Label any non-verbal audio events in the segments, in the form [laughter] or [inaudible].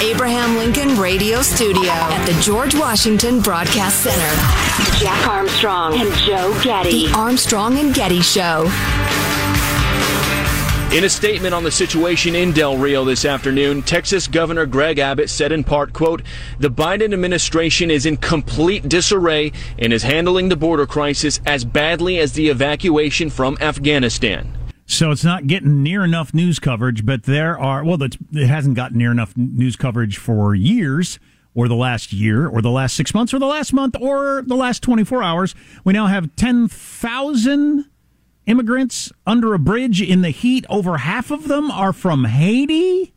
Abraham Lincoln Radio Studio at the George Washington Broadcast Center, Jack Armstrong and Joe Getty. The Armstrong and Getty Show. In a statement on the situation in Del Rio this afternoon, Texas Governor Greg Abbott said in part, quote, the Biden administration is in complete disarray and is handling the border crisis as badly as the evacuation from Afghanistan. So it's not getting near enough news coverage, but there are, well, it hasn't gotten near enough news coverage for years, or the last year, or the last six months, or the last month, or the last 24 hours. We now have 10,000 immigrants under a bridge in the heat. Over half of them are from Haiti.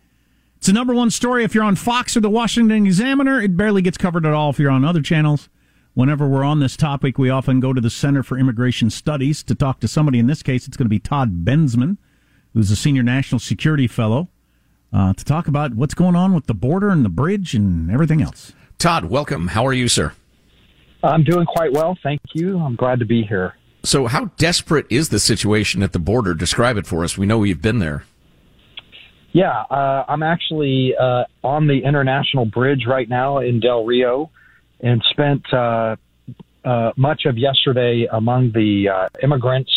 It's the number one story if you're on Fox or the Washington Examiner. It barely gets covered at all if you're on other channels. Whenever we're on this topic, we often go to the Center for Immigration Studies to talk to somebody. In this case, it's going to be Todd Bensman, who's a senior national security fellow, uh, to talk about what's going on with the border and the bridge and everything else. Todd, welcome. How are you, sir? I'm doing quite well, thank you. I'm glad to be here. So, how desperate is the situation at the border? Describe it for us. We know you've been there. Yeah, uh, I'm actually uh, on the international bridge right now in Del Rio and spent uh, uh, much of yesterday among the uh, immigrants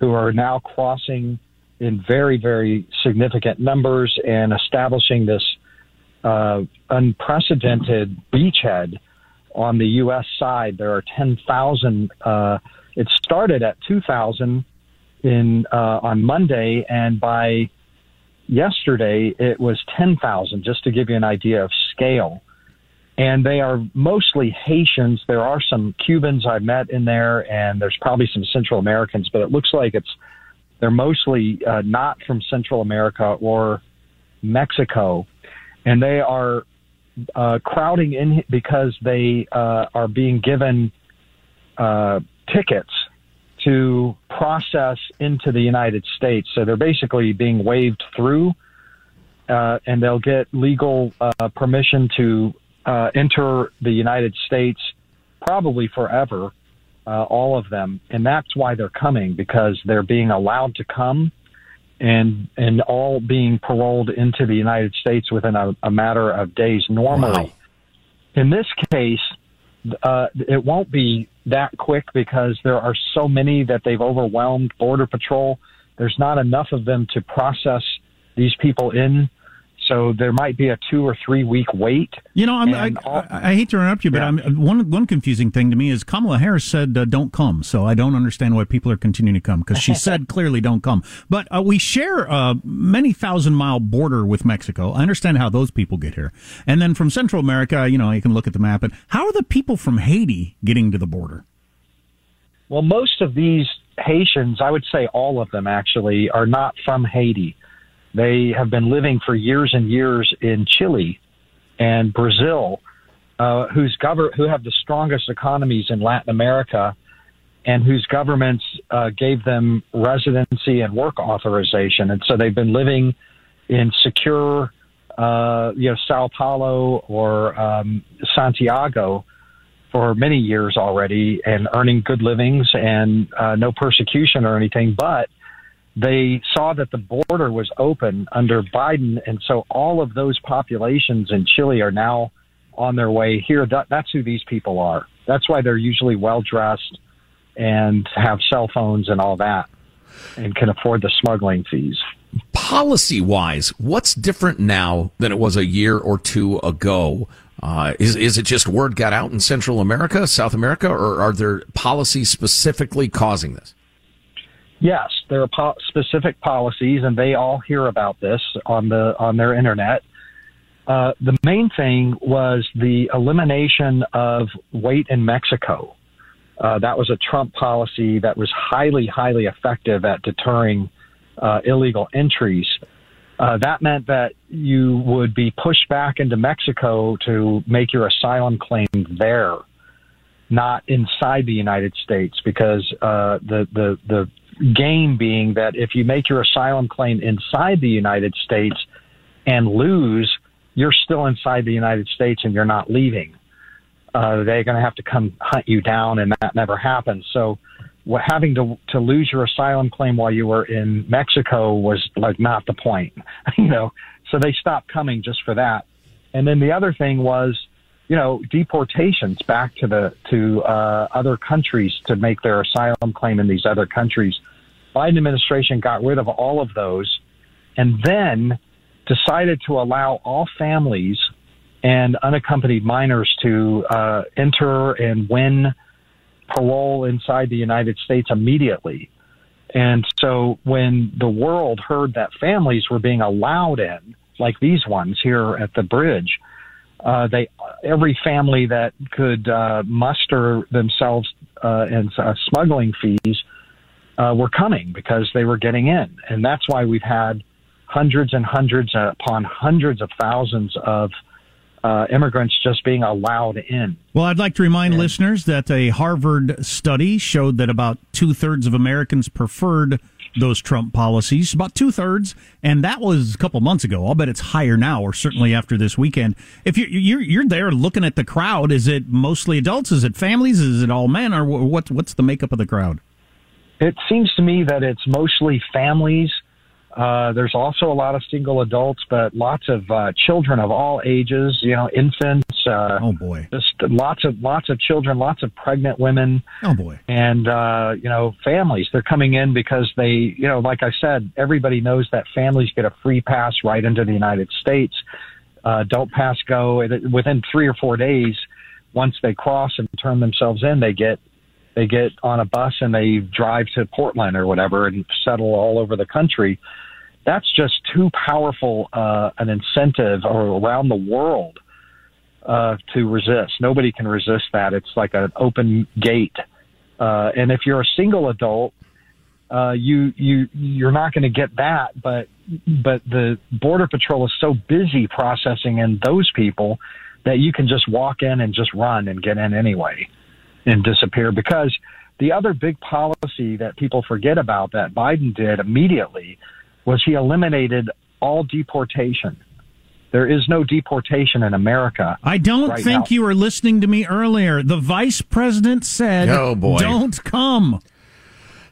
who are now crossing in very, very significant numbers and establishing this uh, unprecedented beachhead on the U.S. side. There are 10,000. Uh, it started at 2,000 in uh, on Monday, and by yesterday it was 10,000. Just to give you an idea of scale and they are mostly Haitians. There are some Cubans I met in there, and there's probably some Central Americans, but it looks like it's they're mostly uh, not from Central America or Mexico, and they are uh, crowding in because they uh, are being given uh, tickets to process into the United States. So they're basically being waved through, uh, and they'll get legal uh, permission to uh, enter the United States probably forever, uh, all of them, and that's why they're coming because they're being allowed to come and and all being paroled into the United States within a, a matter of days. Normally, Wow. in this case, uh, it won't be that quick because there are so many that they've overwhelmed Border Patrol. There's not enough of them to process these people in. So there might be a two or three week wait. You know, I'm, I, I, I, hate to interrupt you, but yeah. I'm, one one confusing thing to me is Kamala Harris said uh, don't come, so I don't understand why people are continuing to come because she [laughs] said clearly don't come. But uh, we share a many thousand mile border with Mexico. I understand how those people get here, and then from Central America, you know, you can look at the map. And how are the people from Haiti getting to the border? Well, most of these Haitians, I would say all of them actually, are not from Haiti. They have been living for years and years in Chile and Brazil, uh, whose gover- who have the strongest economies in Latin America, and whose governments uh, gave them residency and work authorization, and so they've been living in secure, uh, you know, Sao Paulo or um, Santiago for many years already, and earning good livings and uh, no persecution or anything, but they saw that the border was open under Biden, and so all of those populations in Chile are now on their way here. That, that's who these people are. That's why they're usually well dressed and have cell phones and all that, and can afford the smuggling fees. Policy wise, what's different now than it was a year or two ago? Uh, is is it just word got out in Central America, South America, or are there policies specifically causing this? Yes, there are po- specific policies, and they all hear about this on the on their internet. Uh, the main thing was the elimination of wait in Mexico. Uh, that was a Trump policy that was highly, highly effective at deterring uh, illegal entries. Uh, that meant that you would be pushed back into Mexico to make your asylum claim there, not inside the United States, because uh, the the the game being that if you make your asylum claim inside the United States and lose, you're still inside the United States and you're not leaving. Uh, they're going to have to come hunt you down, and that never happens. So, what, having to to lose your asylum claim while you were in Mexico was like not the point, [laughs] you know. So they stopped coming just for that. And then the other thing was, you know, deportations back to the to uh, other countries to make their asylum claim in these other countries. Biden administration got rid of all of those, and then decided to allow all families and unaccompanied minors to uh, enter and win parole inside the United States immediately. And so when the world heard that families were being allowed in, like these ones here at the bridge, uh, they every family that could uh, muster themselves uh, in uh, smuggling fees uh, were coming because they were getting in, and that's why we've had hundreds and hundreds upon hundreds of thousands of uh, immigrants just being allowed in. Well, I'd like to remind listeners that a Harvard study showed that about two thirds of Americans preferred those Trump policies, about two thirds, and that was a couple months ago. I'll bet it's higher now, or certainly after this weekend. If you're you're, you're there looking at the crowd, is it mostly adults? Is it families? Is it all men? Or what? What's the makeup of the crowd? It seems to me that it's mostly families. Uh, there's also a lot of single adults, but lots of uh, children of all ages. You know, infants. Uh, oh boy! Just lots of lots of children, lots of pregnant women. Oh boy! And uh, you know, families. They're coming in because they, you know, like I said, everybody knows that families get a free pass right into the United States. Uh, don't pass go within three or four days. Once they cross and turn themselves in, they get they get on a bus and they drive to Portland or whatever and settle all over the country. That's just too powerful uh, an incentive around the world uh, to resist. Nobody can resist that. It's like an open gate. Uh, and if you're a single adult, uh, you you you're not going to get that. But but the border patrol is so busy processing in those people that you can just walk in and just run and get in anyway and disappear because the other big policy that people forget about that Biden did immediately was he eliminated all deportation. There is no deportation in America. I don't right think now. you were listening to me earlier. The vice president said, "Oh boy, don't come."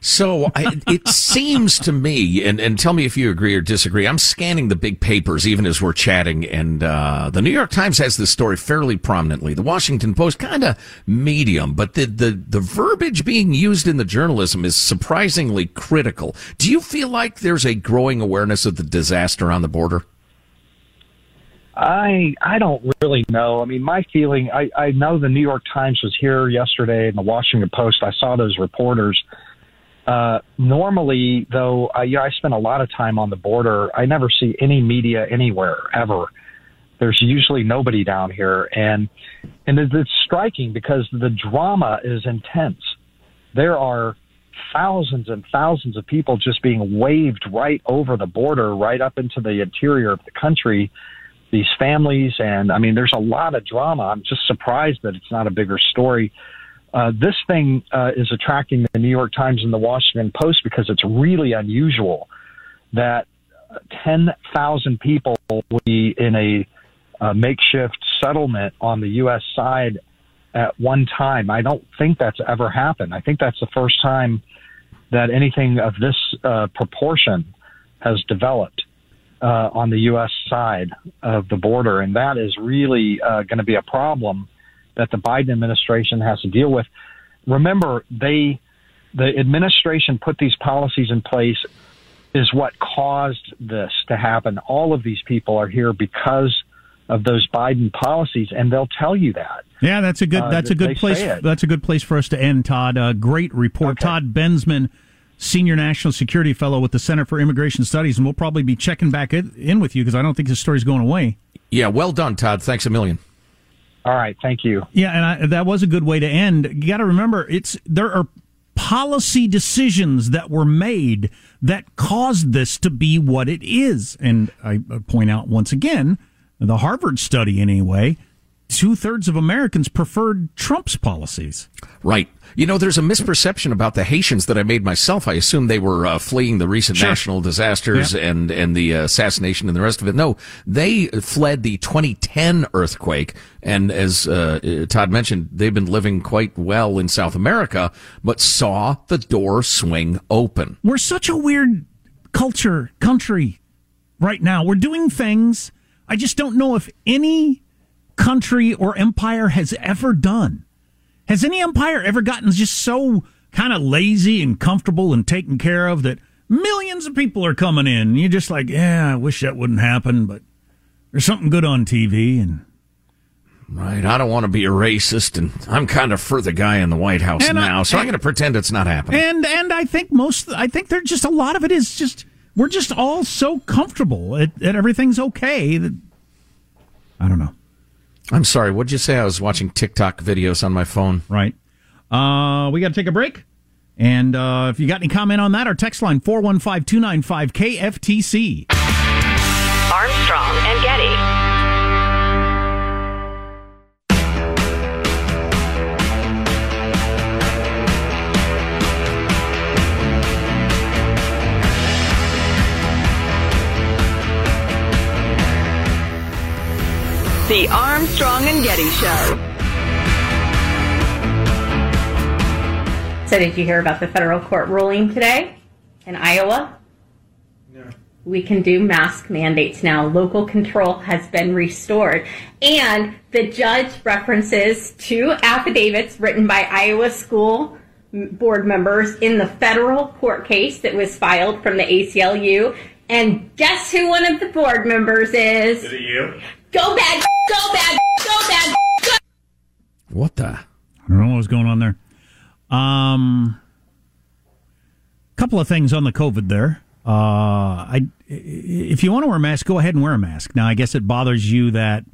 So I, it seems to me, and, and tell me if you agree or disagree. I'm scanning the big papers even as we're chatting, and uh, the New York Times has this story fairly prominently. The Washington Post kind of medium, but the, the the verbiage being used in the journalism is surprisingly critical. Do you feel like there's a growing awareness of the disaster on the border? I I don't really know. I mean, my feeling. I I know the New York Times was here yesterday, and the Washington Post. I saw those reporters. Uh, normally, though, I, you know, I spend a lot of time on the border. I never see any media anywhere ever. There's usually nobody down here, and and it's, it's striking because the drama is intense. There are thousands and thousands of people just being waved right over the border, right up into the interior of the country. These families, and I mean, there's a lot of drama. I'm just surprised that it's not a bigger story. Uh, this thing uh, is attracting the New York Times and the Washington Post because it's really unusual that 10,000 people will be in a, a makeshift settlement on the U.S. side at one time. I don't think that's ever happened. I think that's the first time that anything of this uh, proportion has developed uh, on the U.S. side of the border, and that is really uh, going to be a problem that the Biden administration has to deal with. Remember, they the administration put these policies in place is what caused this to happen. All of these people are here because of those Biden policies, and they'll tell you that. Yeah, that's a good. Uh, that's a good place. That's a good place for us to end, Todd. Uh, great report, okay. Todd Bensman, senior national security fellow with the Center for Immigration Studies, and we'll probably be checking back in with you because I don't think this story's going away. Yeah, well done, Todd. Thanks a million. All right, thank you. Yeah, and I, that was a good way to end. You got to remember, it's there are policy decisions that were made that caused this to be what it is, and I point out once again, the Harvard study anyway two thirds of Americans preferred Trump's policies. Right. You know, there's a misperception about the Haitians that I made myself. I assumed they were uh, fleeing the recent sure. national disasters yeah. and and the uh, assassination and the rest of it. No, they fled the 2010 earthquake, and as uh, Todd mentioned, they've been living quite well in South America, but saw the door swing open. We're such a weird culture, country, right now. We're doing things. I just don't know if any country or empire has ever done. Has any empire ever gotten just so kind of lazy and comfortable and taken care of that millions of people are coming in? And you're just like, yeah, I wish that wouldn't happen, but there's something good on TV and. Right. I don't want to be a racist, and I'm kind of for the guy in the White House and now, I, so I'm going to pretend it's not happening. And and I think most, I think there's just a lot of it is just we're just all so comfortable that, everything's okay that I don't know. I'm sorry. What'd you say? I was watching TikTok videos on my phone. Right. Uh, we got to take a break. And uh, if you got any comment on that, our text line 415 295 KFTC. Armstrong and Getty. The Armstrong and Getty Show. So, did you hear about the federal court ruling today in Iowa? No. We can do mask mandates now. Local control has been restored. And the judge references two affidavits written by Iowa school board members in the federal court case that was filed from the ACLU. And guess who one of the board members is? Is it you? Go bad, go bad, go bad, go. What the? I don't know what's going on there. Um, couple of things on the COVID there. Uh, I, if you want to wear a mask, go ahead and wear a mask. Now, I guess it bothers you that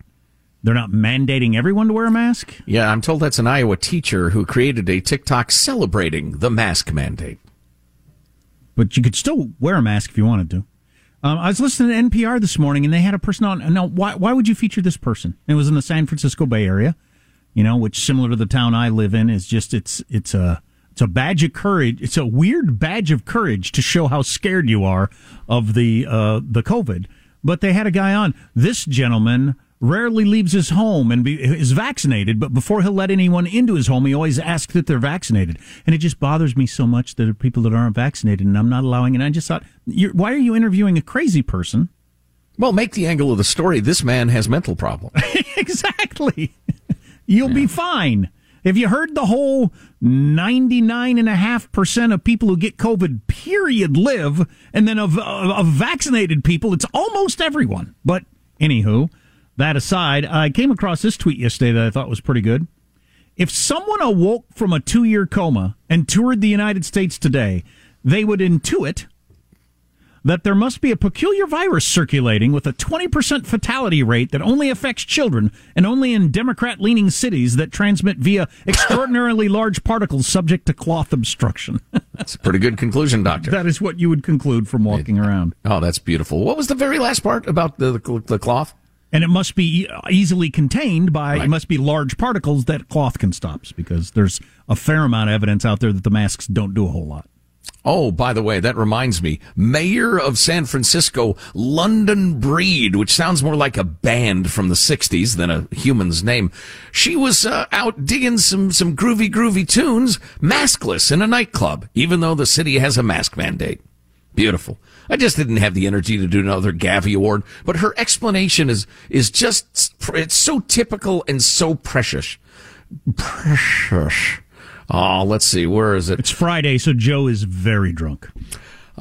they're not mandating everyone to wear a mask. Yeah, I'm told that's an Iowa teacher who created a TikTok celebrating the mask mandate. But you could still wear a mask if you wanted to. Um, I was listening to NPR this morning, and they had a person on. Now, why why would you feature this person? It was in the San Francisco Bay Area, you know, which similar to the town I live in is just it's it's a it's a badge of courage. It's a weird badge of courage to show how scared you are of the uh, the COVID. But they had a guy on. This gentleman rarely leaves his home and be, is vaccinated, but before he'll let anyone into his home, he always asks that they're vaccinated. And it just bothers me so much that there are people that aren't vaccinated, and I'm not allowing it. And I just thought, why are you interviewing a crazy person? Well, make the angle of the story. This man has mental problems. [laughs] exactly. You'll yeah. be fine. Have you heard the whole 99.5% of people who get COVID, period, live? And then of, of vaccinated people, it's almost everyone. But anywho, that aside, I came across this tweet yesterday that I thought was pretty good. If someone awoke from a two year coma and toured the United States today, they would intuit that there must be a peculiar virus circulating with a 20% fatality rate that only affects children and only in Democrat leaning cities that transmit via [laughs] extraordinarily large particles subject to cloth obstruction. [laughs] That's a pretty good conclusion, Doctor. that is what you would conclude from walking around. Oh, that's beautiful. What was the very last part about the, the, the cloth? And it must be easily contained by, it must be large particles that cloth can stop because there's a fair amount of evidence out there that the masks don't do a whole lot. Oh, by the way, that reminds me. Mayor of San Francisco, London Breed, which sounds more like a band from the 60s than a human's name. She was uh, out digging some, some groovy, groovy tunes, maskless in a nightclub, even though the city has a mask mandate. Beautiful. I just didn't have the energy to do another Gavi Award, but her explanation is, is just, it's so typical and so precious. Precious. Oh, let's see. Where is it? It's Friday, so Joe is very drunk.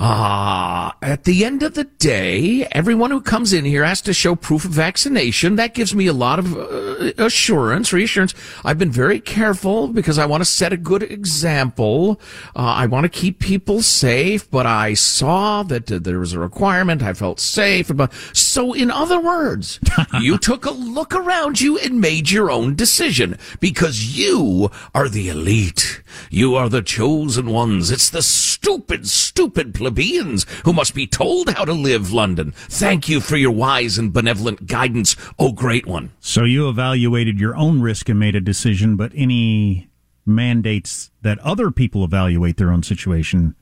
Ah, at the end of the day, everyone who comes in here has to show proof of vaccination. That gives me a lot of uh, assurance, reassurance. I've been very careful because I want to set a good example. Uh, I want to keep people safe, but I saw that uh, there was a requirement. I felt safe. But so, in other words, [laughs] you took a look around you and made your own decision because you are the elite. You are the chosen ones. It's the stupid, stupid plebeians who must be told how to live, London. Thank you for your wise and benevolent guidance, O great one. So you evaluated your own risk and made a decision, but any mandates that other people evaluate their own situation,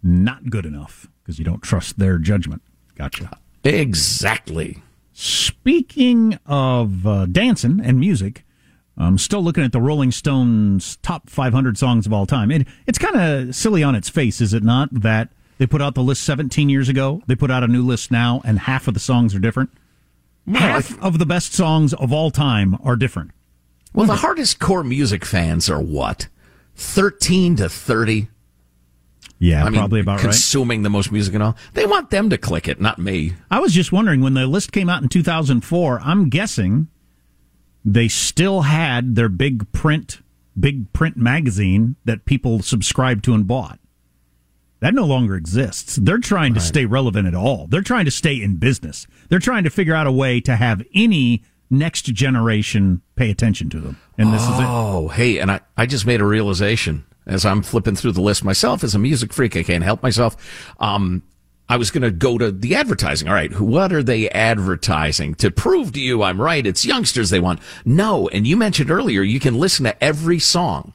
not good enough because you don't trust their judgment. Gotcha. Exactly. Speaking of uh, dancing and music, I'm still looking at the Rolling Stones top 500 songs of all time. It, it's kind of silly on its face, is it not? That they put out the list 17 years ago, they put out a new list now, and half of the songs are different. half of the best songs of all time are different. Well, the hardest core music fans are what? 13 to 30? Yeah, I mean, probably about right. consuming the most music and all. They want them to click it, not me. I was just wondering when the list came out in 2004, I'm guessing they still had their big print big print magazine that people subscribed to and bought. That no longer exists. They're trying to stay relevant at all. They're trying to stay in business. They're trying to figure out a way to have any next generation pay attention to them. And this is it. Oh, hey, and I, I just made a realization as I'm flipping through the list myself as a music freak. I can't help myself. Um, I was going to go to the advertising. All right. What are they advertising to prove to you I'm right? It's youngsters they want. No. And you mentioned earlier, you can listen to every song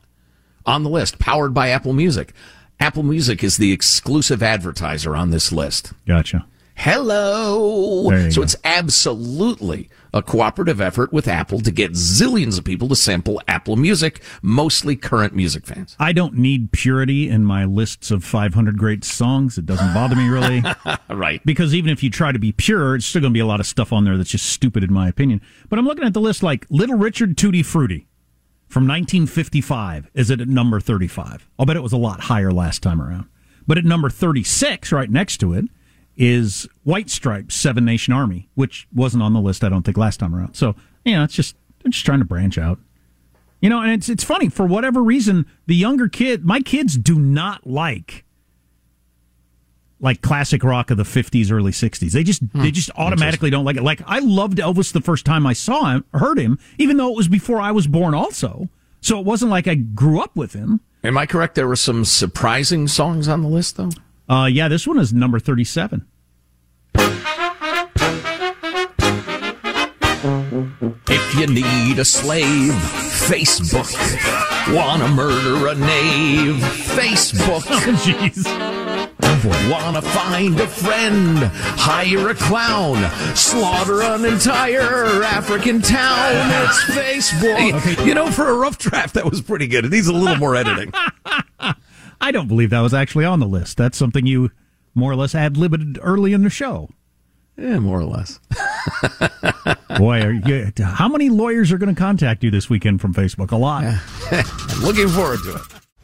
on the list powered by Apple Music. Apple Music is the exclusive advertiser on this list. Gotcha. Hello. So go. it's absolutely a cooperative effort with Apple to get zillions of people to sample Apple Music, mostly current music fans. I don't need purity in my lists of 500 great songs. It doesn't bother me really. [laughs] right. Because even if you try to be pure, it's still going to be a lot of stuff on there that's just stupid, in my opinion. But I'm looking at the list like Little Richard Tutti Frutti from 1955 is it at number 35. I'll bet it was a lot higher last time around. But at number 36, right next to it, is White Stripes Seven Nation Army, which wasn't on the list, I don't think, last time around. So, you know, it's just, they're just trying to branch out. You know, and it's it's funny for whatever reason, the younger kid, my kids do not like like classic rock of the 50s early 60s. They just they hmm. just automatically don't like it. Like I loved Elvis the first time I saw him, heard him, even though it was before I was born also. So it wasn't like I grew up with him. Am I correct? There were some surprising songs on the list, though. Uh yeah, this one is number 37. If you need a slave, Facebook. Wanna murder a knave, Facebook. [laughs] Jeez. Wanna find a friend, hire a clown, slaughter an entire African town. It's [laughs] Facebook. You know, for a rough draft, that was pretty good. It needs a little more editing. [laughs] I don't believe that was actually on the list. That's something you more or less ad libbed early in the show. Yeah, more or less. Boy, are you, how many lawyers are going to contact you this weekend from Facebook? A lot. I'm [laughs] looking forward to it.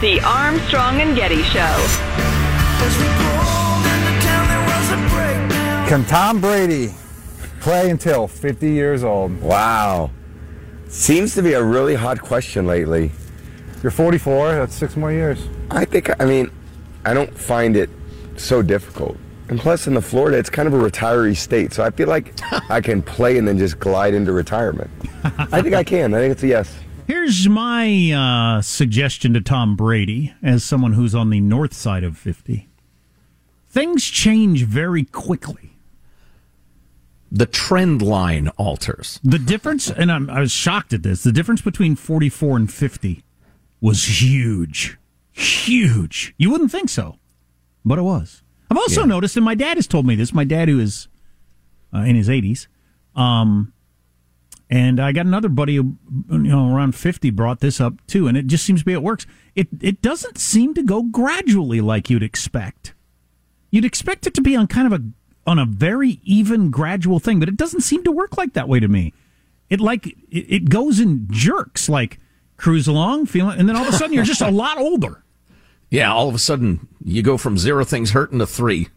The Armstrong and Getty Show. Can Tom Brady play until 50 years old? Wow. Seems to be a really hot question lately. You're 44, that's six more years. I think, I mean, I don't find it so difficult. And plus, in the Florida, it's kind of a retiree state, so I feel like [laughs] I can play and then just glide into retirement. I think I can. I think it's a yes. Here's my uh, suggestion to Tom Brady as someone who's on the north side of 50. Things change very quickly. The trend line alters. The difference, and I'm, I was shocked at this, the difference between 44 and 50 was huge. Huge. You wouldn't think so, but it was. I've also Yeah. noticed, and my dad has told me this, my dad who is uh, in his 80s, um, and I got another buddy you know, around 50 brought this up too, and it just seems to be it works. It, it doesn't seem to go gradually like you'd expect. You'd expect it to be on kind of a on a very even gradual thing, but it doesn't seem to work like that way to me. It like it, it goes in jerks, like cruise along, feeling, and then all of a sudden you're just a lot older. Yeah, all of a sudden you go from zero things hurting to three,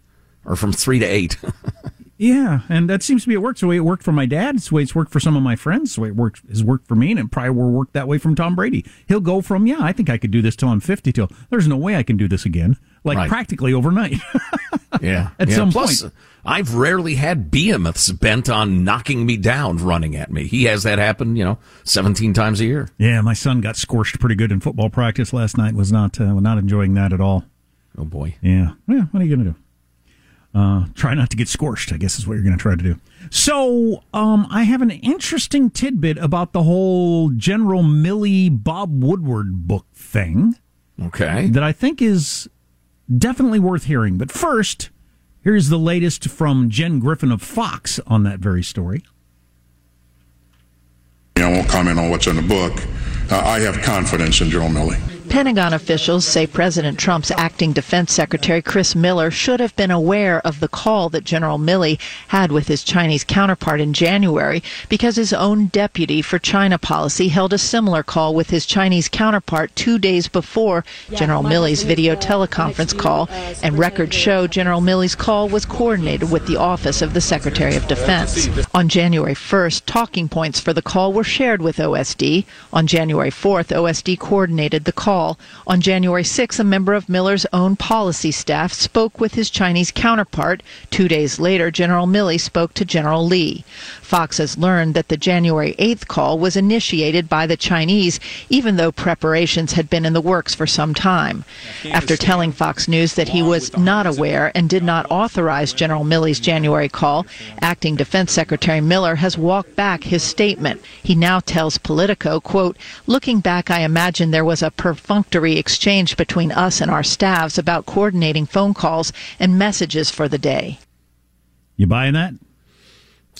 or from three to eight. [laughs] Yeah, and that seems to be it works the way it worked for my dad. It's the way it's worked for some of my friends. It's the way it works has worked for me, and it probably will work that way from Tom Brady. He'll go from yeah, I think I could do this till I'm 50. Till there's no way I can do this again, like Right. practically overnight. [laughs] yeah, At yeah. some Plus, point. I've rarely had behemoths bent on knocking me down, running at me. He has that happen, you know, seventeen times a year. yeah, my son got scorched pretty good in football practice last night. Was not uh, not enjoying that at all. Oh boy. Yeah. Yeah. What are you going to do? Uh, try not to get scorched, I guess is what you're going to try to do. So, um, I have an interesting tidbit about the whole General Milley Bob Woodward book thing Okay. that I think is definitely worth hearing. But first, here's the latest from Jen Griffin of Fox on that very story. I won't comment on what's in the book. Uh, I have confidence in General Milley. Pentagon officials say President Trump's acting defense secretary Chris Miller should have been aware of the call that General Milley had with his Chinese counterpart in January because his own deputy for China policy held a similar call with his Chinese counterpart two days before General Milley's video teleconference call, and records show General Milley's call was coordinated with the Office of the Secretary of Defense. On January 1st, talking points for the call were shared with OSD. On January 4th, OSD coordinated the call On January 6, a member of Miller's own policy staff spoke with his Chinese counterpart. Two days later, General Milley spoke to General Lee. Fox has learned that the January 8th call was initiated by the Chinese, even though preparations had been in the works for some time. After telling Fox News that he was not aware and did not authorize General Milley's January call, acting Defense Secretary Miller has walked back his statement. He now tells Politico, quote, looking back, I imagine there was a perfunctory exchange between us and our staffs about coordinating phone calls and messages for the day. You buying that?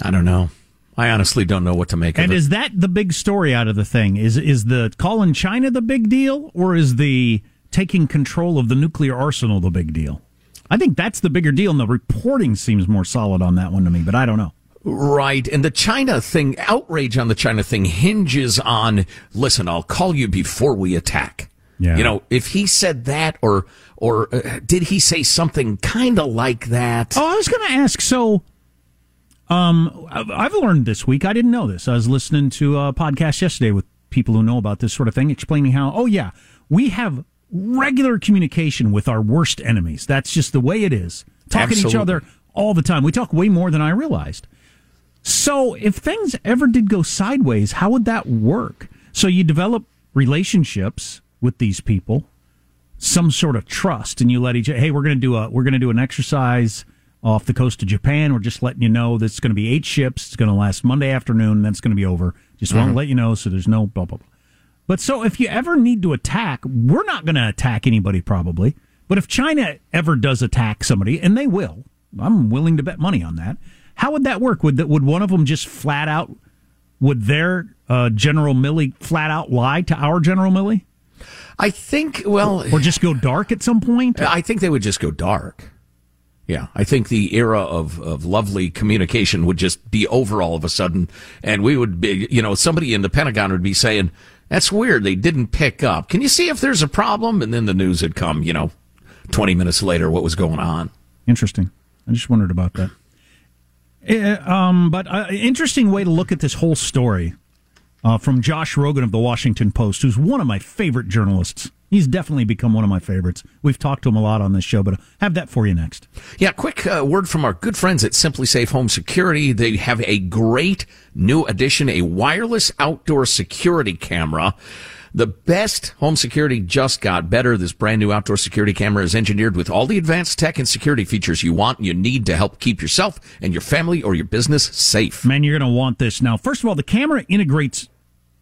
I don't know. I honestly don't know what to make of it. and is that the big story out of the thing? Is is the call in China the big deal, or is the taking control of the nuclear arsenal the big deal? I think that's the bigger deal, and the reporting seems more solid on that one to me. But I don't know. Right. And the China thing, outrage on the China thing hinges on, listen, I'll call you before we attack. Yeah. You know, if he said that or, or uh, did he say something kind of like that? Oh, I was going to ask. So, um, I've I've learned this week. I didn't know this. I was listening to a podcast yesterday with people who know about this sort of thing, explaining how, oh yeah, we have regular communication with our worst enemies. That's just the way it is. Talking to each other all the time. We talk way more than I realized. So, if things ever did go sideways, how would that work? So, you develop relationships with these people, some sort of trust, and you let each. Hey, we're going to do a we're going to do an exercise off the coast of Japan. We're just letting you know that it's going to be eight ships. It's going to last Monday afternoon, and then it's going to be over. Just want Mhm. to let you know, so there's no blah blah blah. But so, if you ever need to attack, we're not going to attack anybody probably. But if China ever does attack somebody, and they will, I'm willing to bet money on that. How would that work? Would that would one of them just flat out? Would their uh, General Milley flat out lie to our General Milley? I think, well. Or just go dark at some point? I think they would just go dark. Yeah, I think the era of, of lovely communication would just be over all of a sudden, and we would be, you know, somebody in the Pentagon would be saying, "That's weird. They didn't pick up. Can you see if there's a problem?" And then the news had come, you know, twenty minutes later, what was going on? Interesting. I just wondered about that. Eh, um, but uh, interesting way to look at this whole story uh, from Josh Rogin of the Washington Post, who's one of my favorite journalists. He's definitely become one of my favorites. We've talked to him a lot on this show, but I'll have that for you next. Yeah, quick uh, word from our good friends at SimpliSafe Home Security. They have a great new addition, a wireless outdoor security camera. The best home security just got better. This brand new outdoor security camera is engineered with all the advanced tech and security features you want and you need to help keep yourself and your family or your business safe. Man, you're going to want this. Now, first of all, the camera integrates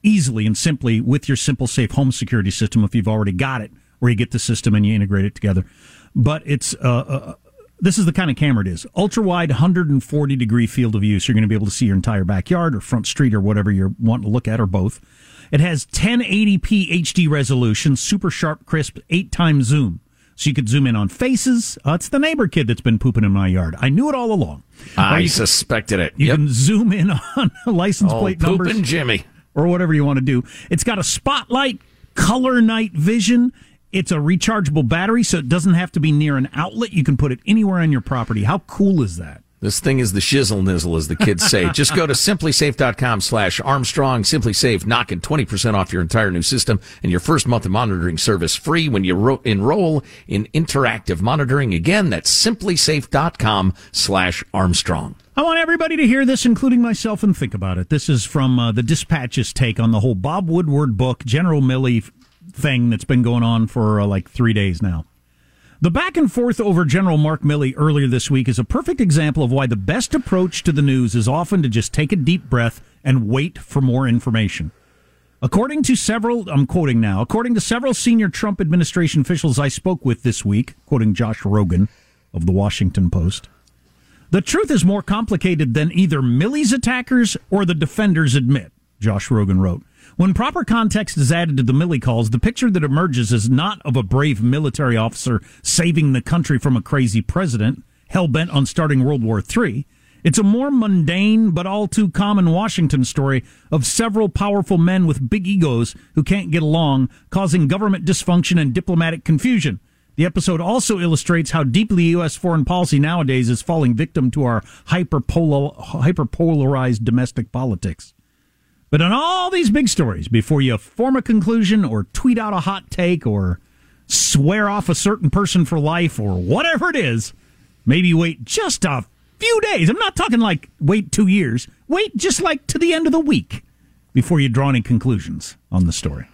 easily and simply with your SimpliSafe home security system if you've already got it, where you get the system and you integrate it together. But it's uh, uh, this is the kind of camera it is: ultra wide, 140 degree field of view. So you're going to be able to see your entire backyard or front street or whatever you're wanting to look at, or both. It has 1080p HD resolution, super sharp, crisp, eight times zoom. So you could zoom in on faces. Uh, it's the neighbor kid that's been pooping in my yard. I knew it all along. I you can- suspected it. you Yep. can zoom in [laughs] on license Oh, plate numbers. Jimmy. Or whatever you want to do. It's got a spotlight, color night vision. It's a rechargeable battery, so it doesn't have to be near an outlet. You can put it anywhere on your property. How cool is that? This thing is the shizzle nizzle, as the kids say. [laughs] Just go to simplisafe.com slash Armstrong. SimpliSafe, knocking 20% off your entire new system and your first month of monitoring service free when you ro- enroll in interactive monitoring. Again, that's simplisafe.com slash Armstrong. I want everybody to hear this, including myself, and think about it. This is from uh, the Dispatch's take on the whole Bob Woodward book, General Milley thing that's been going on for uh, like three days now. The back and forth over General Mark Milley earlier this week is a perfect example of why the best approach to the news is often to just take a deep breath and wait for more information. According to several, I'm quoting now, according to several senior Trump administration officials I spoke with this week, quoting Josh Rogin of the Washington Post, the truth is more complicated than either Milley's attackers or the defenders admit, Josh Rogin wrote. When proper context is added to the Milley calls, the picture that emerges is not of a brave military officer saving the country from a crazy president hell bent on starting World War III. It's a more mundane but all too common Washington story of several powerful men with big egos who can't get along, causing government dysfunction and diplomatic confusion. The episode also illustrates how deeply U.S. foreign policy nowadays is falling victim to our hyperpolo- hyperpolarized domestic politics. But on all these big stories, before you form a conclusion or tweet out a hot take or swear off a certain person for life or whatever it is, maybe wait just a few days. I'm not talking like wait two years. Wait just like to the end of the week before you draw any conclusions on the story.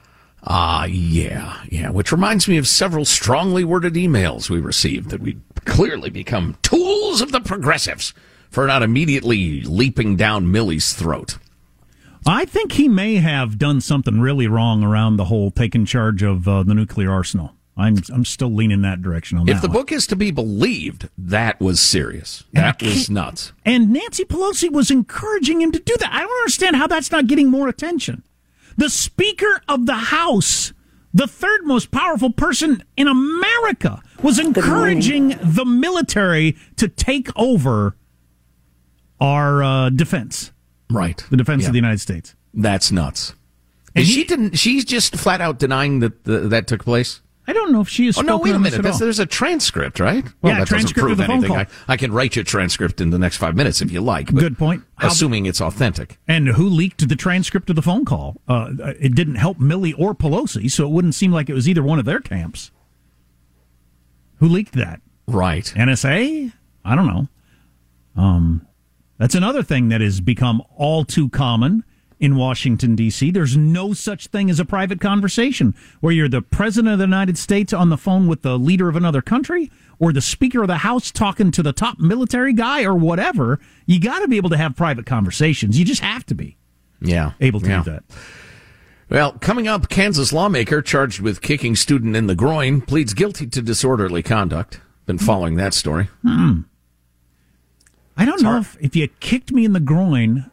Ah, uh, yeah, yeah. Which reminds me of several strongly worded emails we received that we clearly become tools of the progressives for not immediately leaping down Milley's throat. I think he may have done something really wrong around the whole taking charge of uh, the nuclear arsenal. I'm I'm still leaning that direction on if that. If the one. book is to be believed, that was serious. That was nuts. And Nancy Pelosi was encouraging him to do that. I don't understand how that's not getting more attention. The Speaker of the House, the third most powerful person in America, was encouraging the military to take over our uh, defense. Right. The defense yeah. of the United States. That's nuts. And she didn't. She's just flat out denying that the, that took place. I don't know if she is. Oh no! Wait a minute. there's a transcript, right? Well, yeah, that transcript doesn't prove of the anything. phone call. I, I, can write you a transcript in the next five minutes if you like. Good point. How, assuming it's authentic. And who leaked the transcript of the phone call? Uh, it didn't help Milley or Pelosi, so it wouldn't seem like it was either one of their camps. Who leaked that? Right. NSA? I don't know. Um, that's another thing that has become all too common in Washington, D.C. There's no such thing as a private conversation where you're the president of the United States on the phone with the leader of another country or the speaker of the House talking to the top military guy or whatever. You got to be able to have private conversations. You just have to be. Yeah. Able to yeah. do that. Well, coming up, Kansas lawmaker charged with kicking student in the groin pleads guilty to disorderly conduct. Been following that story. Hmm. I don't know if, if you kicked me in the groin,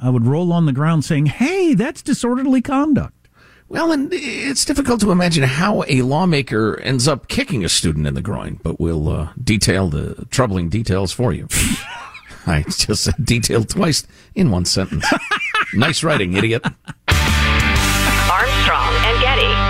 I would roll on the ground saying, hey, that's disorderly conduct. Well, and it's difficult to imagine how a lawmaker ends up kicking a student in the groin, but we'll uh, detail the troubling details for you. [laughs] I just said detailed twice in one sentence. [laughs] nice writing, idiot. Armstrong and Getty.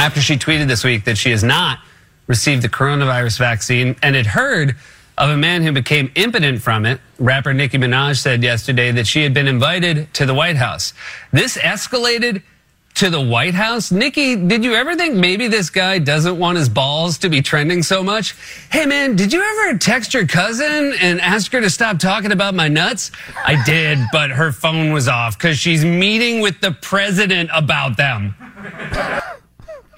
After she tweeted this week that she has not received the coronavirus vaccine and had heard of a man who became impotent from it. Rapper Nicki Minaj said yesterday that she had been invited to the White House. This escalated to the White House. Nikki, did you ever think maybe this guy doesn't want his balls to be trending so much? Hey man, did you ever text your cousin and ask her to stop talking about my nuts? I did, but her phone was off because she's meeting with the president about them.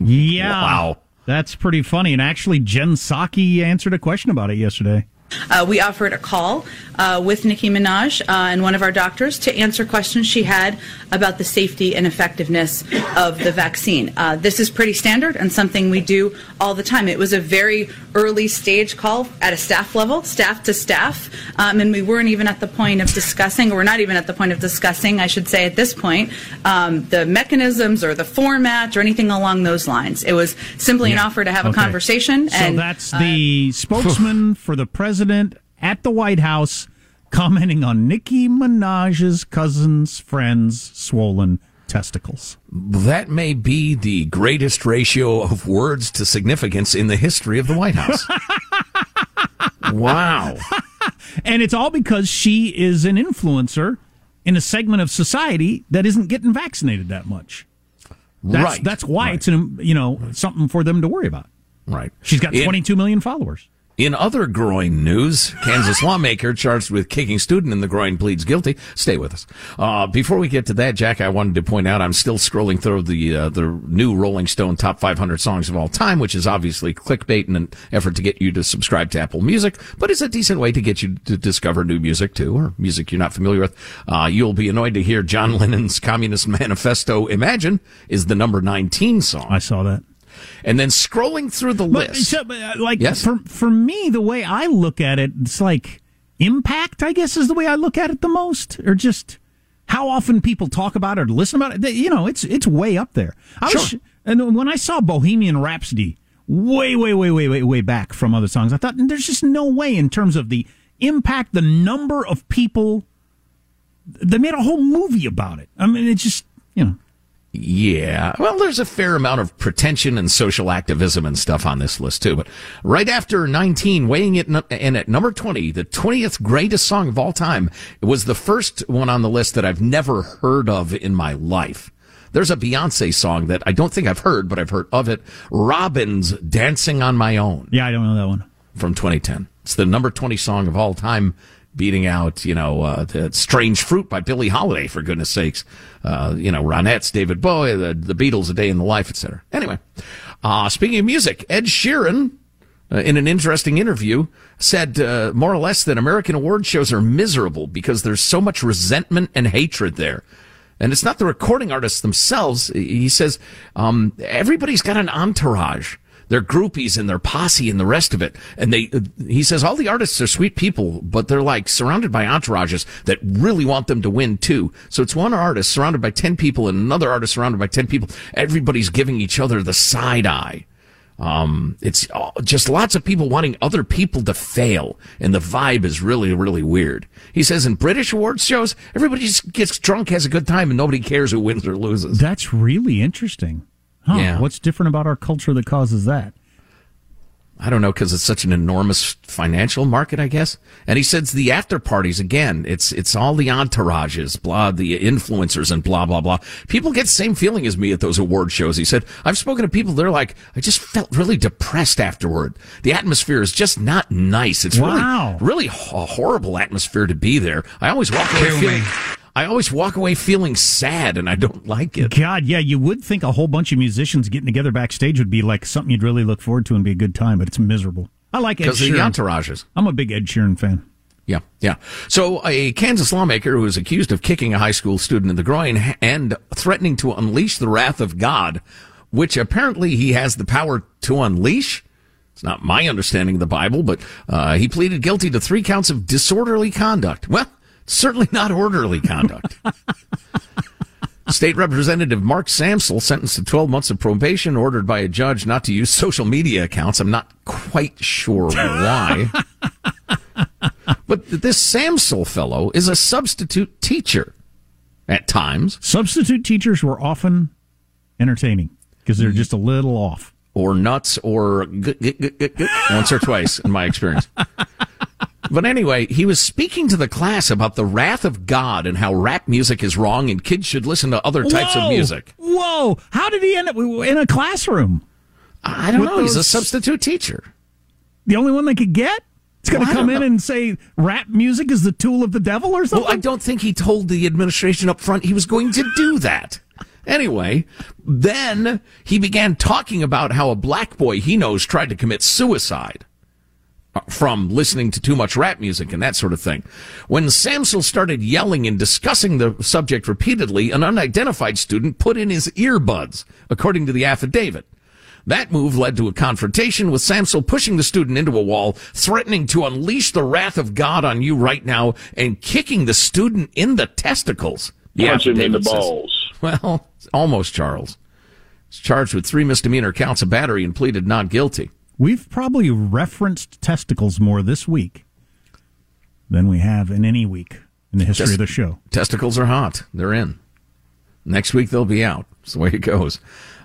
Yeah. Wow. That's pretty funny. And actually, Jen Psaki answered a question about it yesterday. Uh, we offered a call uh, with Nicki Minaj uh, and one of our doctors to answer questions she had about the safety and effectiveness of the vaccine. Uh, this is pretty standard and something we do all the time. It was a very early stage call at a staff level, staff to staff, um, and we weren't even at the point of discussing, or we're not even at the point of discussing, I should say at this point, um, the mechanisms or the format or anything along those lines. It was simply an offer to have a conversation. So and that's uh, the spokesman for the president at the White House commenting on Nicki Minaj's cousin's friend's swollen testicles. That may be the greatest ratio of words to significance in the history of the White House. [laughs] wow. And it's all because she is an influencer in a segment of society that isn't getting vaccinated that much. That's, Right. That's why it's an, you know something for them to worry about. Right. She's got 22 million followers. In other groin news, Kansas [laughs] lawmaker charged with kicking student in the groin pleads guilty. Stay with us. Uh, before we get to that, Jack, I wanted to point out I'm still scrolling through the uh, the new Rolling Stone top 500 songs of all time, which is obviously clickbait in an effort to get you to subscribe to Apple Music, but it's a decent way to get you to discover new music too, or music you're not familiar with. Uh, you'll be annoyed to hear John Lennon's Communist Manifesto "Imagine" is the number 19 song. I saw that. And then scrolling through the But, list. so, uh, like Yes? for for me, the way I look at it, it's like impact. I guess is the way I look at it the most, or just how often people talk about it or listen about it. They- You know, it's it's way up there. I was, Sure. and when I saw Bohemian Rhapsody, way way way way way way back from other songs, I thought there's just no way in terms of the impact, the number of people. They made a whole movie about it. I mean, it's just you know. Yeah. Well, there's a fair amount of pretension and social activism and stuff on this list too. But right after 19, weighing it in at number 20, the 20th greatest song of all time, it was the first one on the list that I've never heard of in my life. There's a Beyonce song that I don't think I've heard, but I've heard of it. Robyn's Dancing on My Own. Yeah, I don't know that one. From 2010. It's the number 20 song of all time, beating out, you know, uh, Strange Fruit by Billie Holiday, for goodness sakes. Uh, you know, Ronettes, David Bowie, the, the Beatles, A Day in the Life, etc. Anyway, uh, speaking of music, Ed Sheeran, uh, in an interesting interview, said uh, more or less that American award shows are miserable because there's so much resentment and hatred there. And it's not the recording artists themselves. He says um, everybody's got an entourage. They're groupies and their posse and the rest of it. And they, he says all the artists are sweet people, but they're like surrounded by entourages that really want them to win too. So it's one artist surrounded by 10 people and another artist surrounded by 10 people. Everybody's giving each other the side eye. Um, it's just lots of people wanting other people to fail, and the vibe is really, really weird. He says in British awards shows, everybody just gets drunk, has a good time, and nobody cares who wins or loses. That's really interesting. Huh. Yeah. What's different about our culture that causes that? I don't know because it's such an enormous financial market, I guess. And he says the after parties again. It's it's all the entourages, blah, the influencers, and blah blah blah. People get the same feeling as me at those award shows. He said I've spoken to people. They're like, I just felt really depressed afterward. The atmosphere is just not nice. It's Wow. really really a horrible atmosphere to be there. I always walk away Kill feeling. I always walk away feeling sad, and I don't like it. God, yeah, you would think a whole bunch of musicians getting together backstage would be like something you'd really look forward to and be a good time, but it's miserable. I like Ed Because of the Sheeran. entourages. I'm a big Ed Sheeran fan. Yeah, yeah. So a Kansas lawmaker who is accused of kicking a high school student in the groin and threatening to unleash the wrath of God, which apparently he has the power to unleash. It's not my understanding of the Bible, but uh, he pleaded guilty to three counts of disorderly conduct. Well, certainly not orderly conduct. State Representative Mark Samsel sentenced to 12 months of probation, ordered by a judge not to use social media accounts. I'm not quite sure why. [laughs] but this Samsel fellow is a substitute teacher at times. Substitute teachers were often entertaining because they're mm-hmm. just a little off. Or nuts, or g- g- g- g- g- once or twice in my experience. [laughs] But anyway, he was speaking to the class about the wrath of God and how rap music is wrong and kids should listen to other types Whoa! of music. Whoa! How did he end up in a classroom? I don't With know. He's a substitute teacher. The only one they could get? It's going to Well, come in know. and say rap music is the tool of the devil or something? Well, I don't think he told the administration up front he was going to do that. Anyway, then he began talking about how a black boy he knows tried to commit suicide from listening to too much rap music and that sort of thing. When Samsel started yelling and discussing the subject repeatedly, an unidentified student put in his earbuds, according to the affidavit. That move led to a confrontation with Samsel pushing the student into a wall, threatening to unleash the wrath of God on you right now, and kicking the student in the testicles. The Punch him in the says. balls. Well, [laughs] almost Charles. He's charged with three misdemeanor counts of battery and pleaded not guilty. We've probably referenced testicles more this week than we have in any week in the history Test- of the show. Testicles are hot. They're in. Next week they'll be out. That's the way it goes.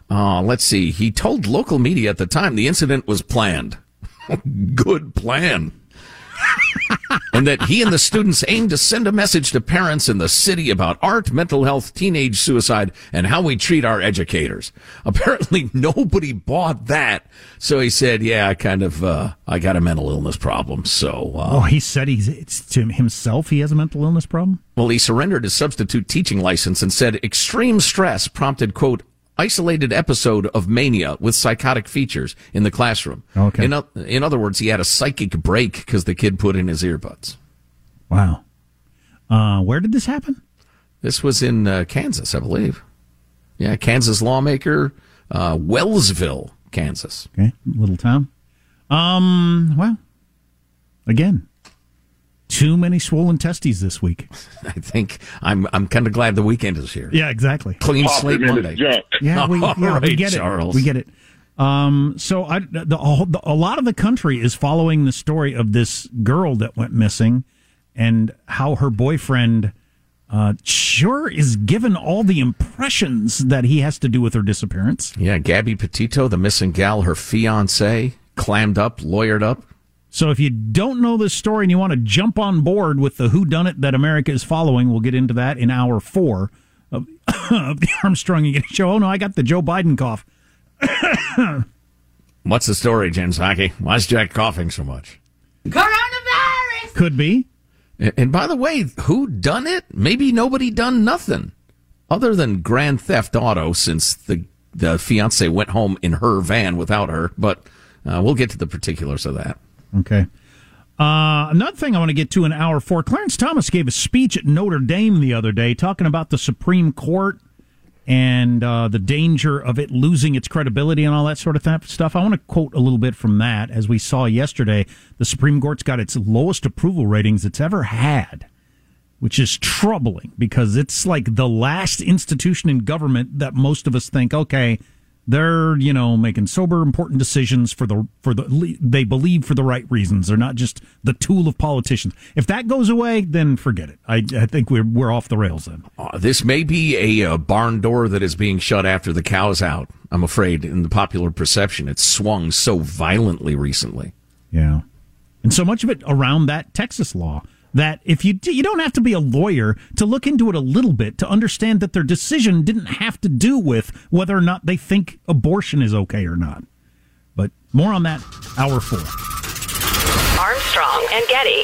Uh, let's see. He told local media at the time the incident was planned. [laughs] Good plan. And that he and the students aimed to send a message to parents in the city about art, mental health, teenage suicide, and how we treat our educators. Apparently [laughs] nobody bought that. So he said, yeah, I kind of, uh, I got a mental illness problem. So, uh, Oh, he said he's it's to himself he has a mental illness problem? Well, he surrendered his substitute teaching license and said extreme stress prompted, quote, isolated episode of mania with psychotic features in the classroom. Okay. In, in other words, he had a psychic break because the kid put in his earbuds. Wow. Uh, where did this happen? This was in uh, Kansas, I believe. Yeah, Kansas lawmaker, uh, Wellsville, Kansas. Okay, little town. Um, well, again, too many swollen testes this week. [laughs] I think I'm I'm kind of glad the weekend is here. Yeah, exactly. Clean Pop slate him in his Monday. Yeah, we, [laughs] All yeah, we right, get Charles. it. We get it. Um, so I, the, a the, a lot of the country is following the story of this girl that went missing and how her boyfriend uh, sure is given all the impressions that he has to do with her disappearance. Yeah, Gabby Petito, the missing gal, her fiance, clammed up, lawyered up. So if you don't know this story and you want to jump on board with the who done it that America is following, we'll get into that in hour four of, [coughs] of the Armstrong and Getty show. Oh no, I got the Joe Biden cough. [coughs] What's the story, Jen Psaki? Why is Jack coughing so much? Coronavirus! Could be. And and by the way, who done it? Maybe nobody done nothing other than grand theft auto since the the fiance went home in her van without her. But uh, we'll get to the particulars of that. Okay. Uh, another thing I want to get to in hour four. Clarence Thomas gave a speech at Notre Dame the other day talking about the Supreme Court and uh, the danger of it losing its credibility and all that sort of th- stuff. I want to quote a little bit from that. As we saw yesterday, the Supreme Court's got its lowest approval ratings it's ever had, which is troubling because it's like the last institution in government that most of us think, okay, they're you know making sober, important decisions for the for the they believe for the right reasons. They're not just the tool of politicians. If that goes away, then forget it. I, I think we're we're off the rails then. Uh, this may be a, uh barn door that is being shut after the cow's out. I'm afraid, in the popular perception, it's swung so violently recently. Yeah. And so much of it around that Texas law that if you you don't have to be a lawyer to look into it a little bit to understand that their decision didn't have to do with whether or not they think abortion is okay or not. But more on that hour 4. Armstrong and Getty.